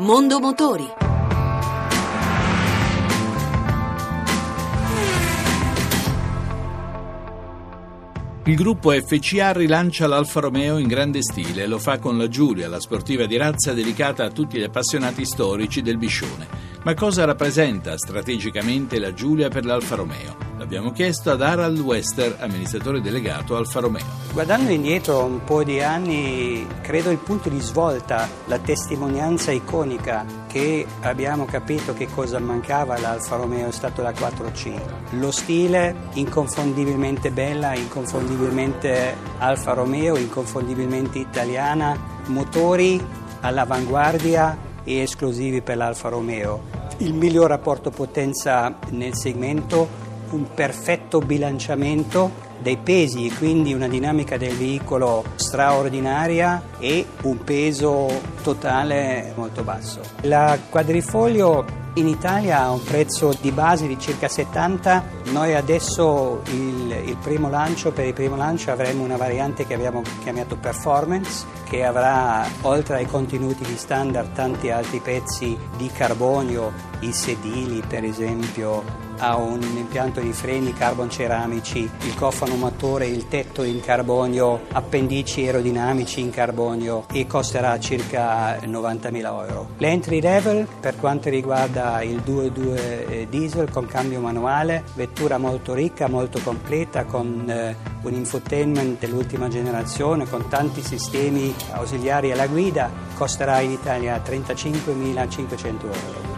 Mondo Motori. Il gruppo FCA rilancia l'Alfa Romeo in grande stile e lo fa con la Giulia, la sportiva di razza dedicata a tutti gli appassionati storici del Biscione. Ma cosa rappresenta strategicamente la Giulia per l'Alfa Romeo? L'abbiamo chiesto ad Harald Wester, amministratore delegato Alfa Romeo. Guardando indietro un po' di anni, credo il punto di svolta, la testimonianza iconica che abbiamo capito che cosa mancava all'Alfa Romeo è stato la 4C. Lo stile inconfondibilmente bella, inconfondibilmente Alfa Romeo, inconfondibilmente italiana, motori all'avanguardia e esclusivi per l'Alfa Romeo. Il miglior rapporto potenza nel segmento, un perfetto bilanciamento dei pesi e quindi una dinamica del veicolo straordinaria e un peso totale molto basso. La quadrifoglio in Italia ha un prezzo di base di circa 70, noi adesso il, il, primo lancio, per il primo lancio avremo una variante che abbiamo chiamato Performance che avrà oltre ai contenuti di standard tanti altri pezzi di carbonio, i sedili per esempio, ha un impianto di freni carbon ceramici, il cofano motore, il tetto in carbonio, appendici aerodinamici in carbonio e costerà circa 90.000 euro. L'entry level per quanto riguarda il 2.2 eh, diesel con cambio manuale, vettura molto ricca, molto completa con eh, un infotainment dell'ultima generazione con tanti sistemi ausiliari alla guida, costerà in Italia 35.500 euro.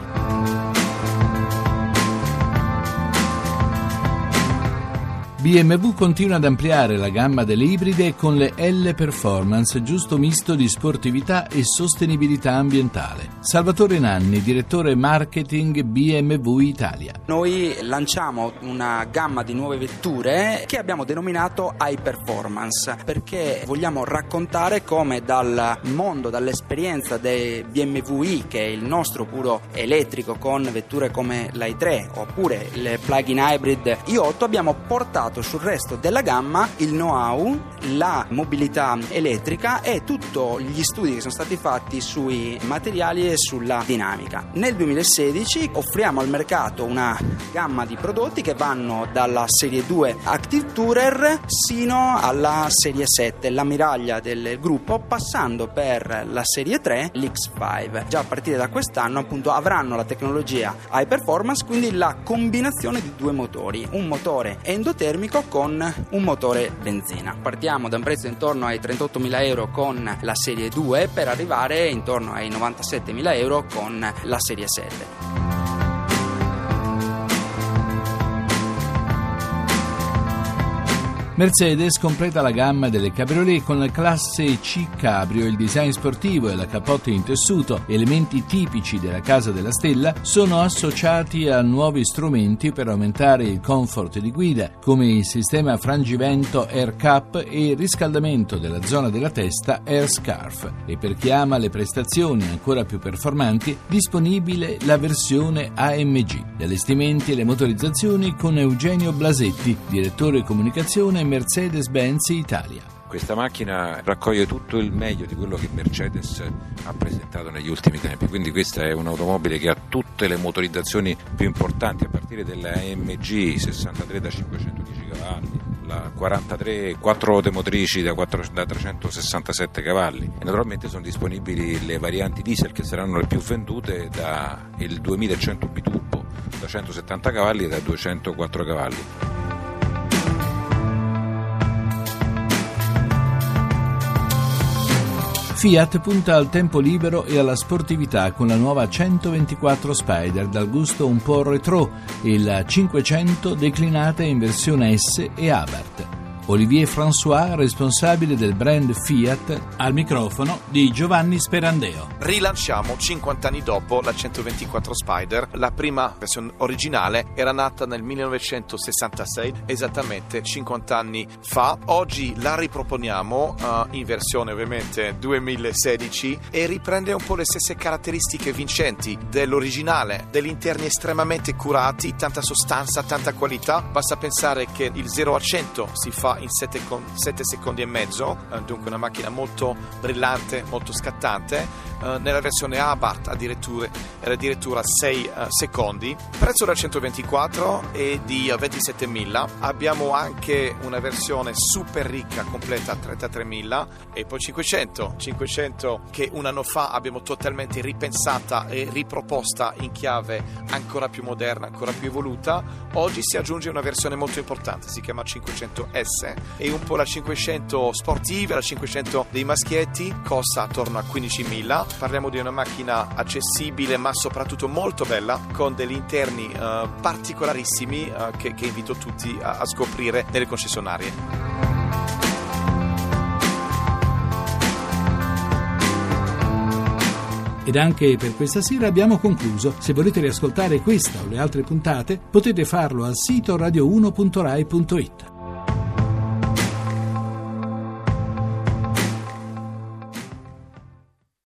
BMW continua ad ampliare la gamma delle ibride con le L Performance, giusto misto di sportività e sostenibilità ambientale. Salvatore Nanni, direttore marketing BMW Italia. Noi lanciamo una gamma di nuove vetture che abbiamo denominato High Performance perché vogliamo raccontare come dal mondo, dall'esperienza dei BMW che è il nostro puro elettrico con vetture come l'i3 oppure il plug-in hybrid i8 abbiamo portato portato sul resto della gamma il know-how, la mobilità elettrica e tutti gli studi che sono stati fatti sui materiali e sulla dinamica. Nel 2016 offriamo al mercato una gamma di prodotti che vanno dalla serie 2 Active Tourer sino alla serie 7, l'ammiraglia del gruppo, passando per la serie 3 l'X5. Già a partire da quest'anno appunto avranno la tecnologia high performance, quindi la combinazione di due motori, un motore endotermico termico con un motore benzina. Partiamo da un prezzo intorno ai 38.000 euro con la serie 2 per arrivare intorno ai 97.000 euro con la serie 7. Mercedes completa la gamma delle cabriolet con la classe C Cabrio, il design sportivo e la capote in tessuto, elementi tipici della casa della stella, sono associati a nuovi strumenti per aumentare il comfort di guida, come il sistema frangivento Air Cup e il riscaldamento della zona della testa Air Scarf. E per chi ama le prestazioni ancora più performanti, disponibile la versione AMG. Gli allestimenti e le motorizzazioni con Eugenio Blasetti, direttore comunicazione Mercedes-Benz Italia. Questa macchina raccoglie tutto il meglio di quello che Mercedes ha presentato negli ultimi tempi, quindi questa è un'automobile che ha tutte le motorizzazioni più importanti, a partire della AMG 63 da 510 cavalli, la 43 4 ruote motrici da, 4, da 367 cavalli e naturalmente sono disponibili le varianti diesel che saranno le più vendute da il 2100 biturbo da 170 cavalli e da 204 cavalli. Fiat punta al tempo libero e alla sportività con la nuova 124 Spider dal gusto un po' retro e la 500 declinata in versione S e Abarth. Olivier François, responsabile del brand Fiat, al microfono di Giovanni Sperandeo. Rilanciamo 50 anni dopo la 124 Spider. La prima versione originale era nata nel 1966, esattamente 50 anni fa. Oggi la riproponiamo uh, in versione ovviamente 2016 e riprende un po' le stesse caratteristiche vincenti dell'originale, degli interni estremamente curati, tanta sostanza, tanta qualità. Basta pensare che il 0 a 100 si fa in 7, secondi e mezzo, eh, dunque una macchina molto brillante, molto scattante eh, nella versione Abarth addirittura, era addirittura 6 uh, secondi. Prezzo da 124 è di 27.000. Abbiamo anche una versione super ricca, completa a 33.000 e poi 500. 500 che un anno fa abbiamo totalmente ripensata e riproposta in chiave ancora più moderna, ancora più evoluta. Oggi si aggiunge una versione molto importante, si chiama 500S e un po' la 500 sportiva, la 500 dei maschietti, costa attorno a 15.000. Parliamo di una macchina accessibile ma soprattutto molto bella con degli interni uh, particolarissimi uh, che, che, invito tutti a, a scoprire nelle concessionarie. Ed anche per questa sera abbiamo concluso. Se volete riascoltare questa o le altre puntate, potete farlo al sito radio1.rai.it.